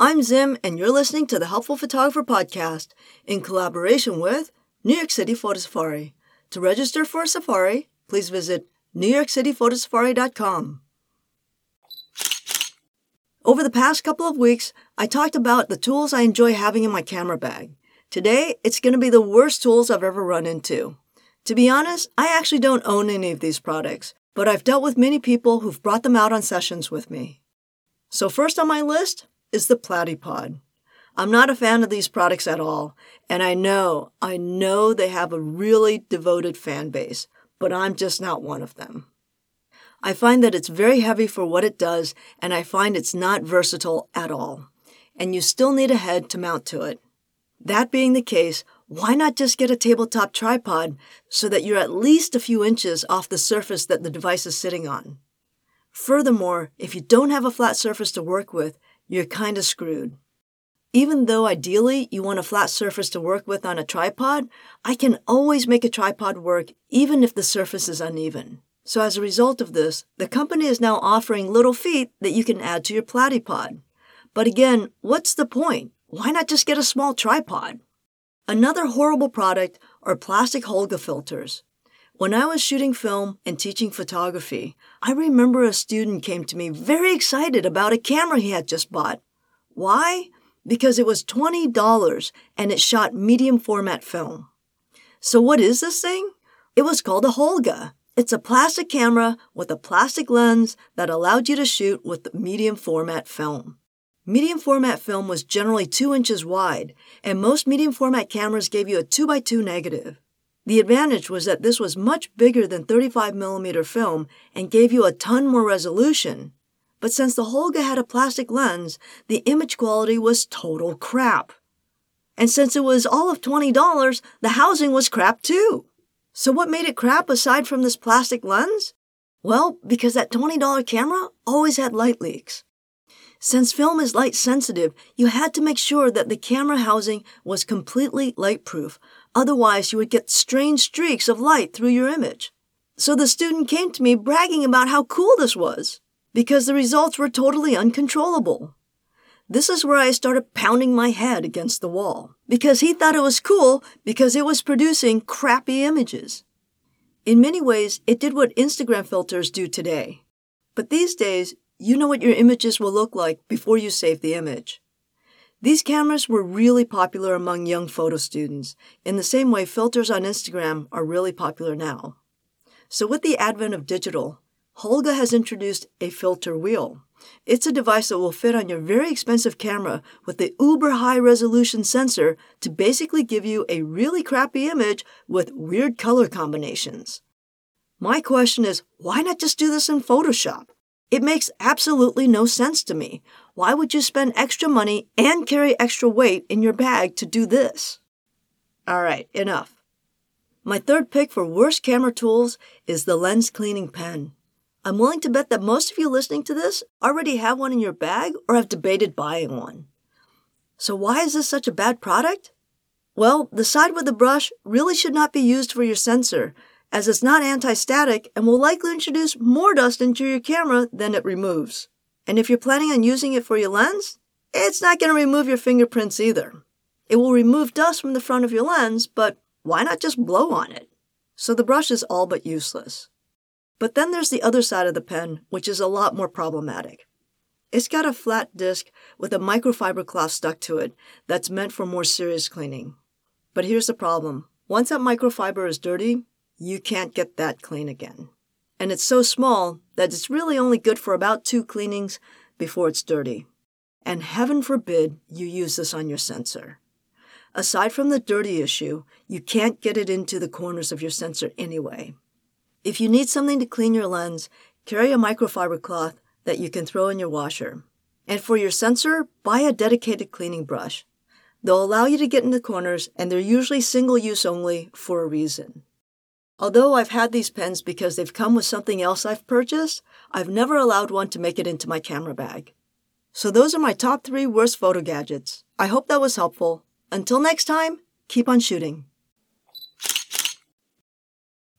I'm Zim, and you're listening to the Helpful Photographer Podcast in collaboration with New York City Photo Safari. To register for a safari, please visit newyorkcityphotosafari.com. Over the past couple of weeks, I talked about the tools I enjoy having in my camera bag. Today, it's going to be the worst tools I've ever run into. To be honest, I actually don't own any of these products, but I've dealt with many people who've brought them out on sessions with me. So, first on my list is the Platypod. I'm not a fan of these products at all, and I know, I know they have a really devoted fan base, but I'm just not one of them. I find that it's very heavy for what it does, and I find it's not versatile at all. And you still need a head to mount to it. That being the case, why not just get a tabletop tripod so that you're at least a few inches off the surface that the device is sitting on? Furthermore, if you don't have a flat surface to work with, you're kind of screwed. Even though ideally you want a flat surface to work with on a tripod, I can always make a tripod work even if the surface is uneven. So as a result of this, the company is now offering little feet that you can add to your platypod. But again, what's the point? Why not just get a small tripod? Another horrible product are plastic Holga filters. When I was shooting film and teaching photography, I remember a student came to me very excited about a camera he had just bought. Why? Because it was $20 and it shot medium format film. So what is this thing? It was called a Holga. It's a plastic camera with a plastic lens that allowed you to shoot with medium format film. Medium format film was generally 2 inches wide, and most medium format cameras gave you a 2x2 negative. The advantage was that this was much bigger than 35mm film and gave you a ton more resolution. But since the Holga had a plastic lens, the image quality was total crap. And since it was all of $20, the housing was crap too. So what made it crap aside from this plastic lens? Well, because that $20 camera always had light leaks. Since film is light sensitive, you had to make sure that the camera housing was completely light proof, otherwise, you would get strange streaks of light through your image. So the student came to me bragging about how cool this was, because the results were totally uncontrollable. This is where I started pounding my head against the wall, because he thought it was cool because it was producing crappy images. In many ways, it did what Instagram filters do today. But these days, you know what your images will look like before you save the image. These cameras were really popular among young photo students, in the same way filters on Instagram are really popular now. So, with the advent of digital, Holga has introduced a filter wheel. It's a device that will fit on your very expensive camera with the uber high resolution sensor to basically give you a really crappy image with weird color combinations. My question is why not just do this in Photoshop? It makes absolutely no sense to me. Why would you spend extra money and carry extra weight in your bag to do this? All right, enough. My third pick for worst camera tools is the lens cleaning pen. I'm willing to bet that most of you listening to this already have one in your bag or have debated buying one. So, why is this such a bad product? Well, the side with the brush really should not be used for your sensor as it's not anti-static and will likely introduce more dust into your camera than it removes. And if you're planning on using it for your lens, it's not going to remove your fingerprints either. It will remove dust from the front of your lens, but why not just blow on it? So the brush is all but useless. But then there's the other side of the pen, which is a lot more problematic. It's got a flat disc with a microfiber cloth stuck to it that's meant for more serious cleaning. But here's the problem. Once that microfiber is dirty, you can't get that clean again. And it's so small that it's really only good for about two cleanings before it's dirty. And heaven forbid you use this on your sensor. Aside from the dirty issue, you can't get it into the corners of your sensor anyway. If you need something to clean your lens, carry a microfiber cloth that you can throw in your washer. And for your sensor, buy a dedicated cleaning brush. They'll allow you to get in the corners, and they're usually single use only for a reason. Although I've had these pens because they've come with something else I've purchased, I've never allowed one to make it into my camera bag. So those are my top three worst photo gadgets. I hope that was helpful. Until next time, keep on shooting.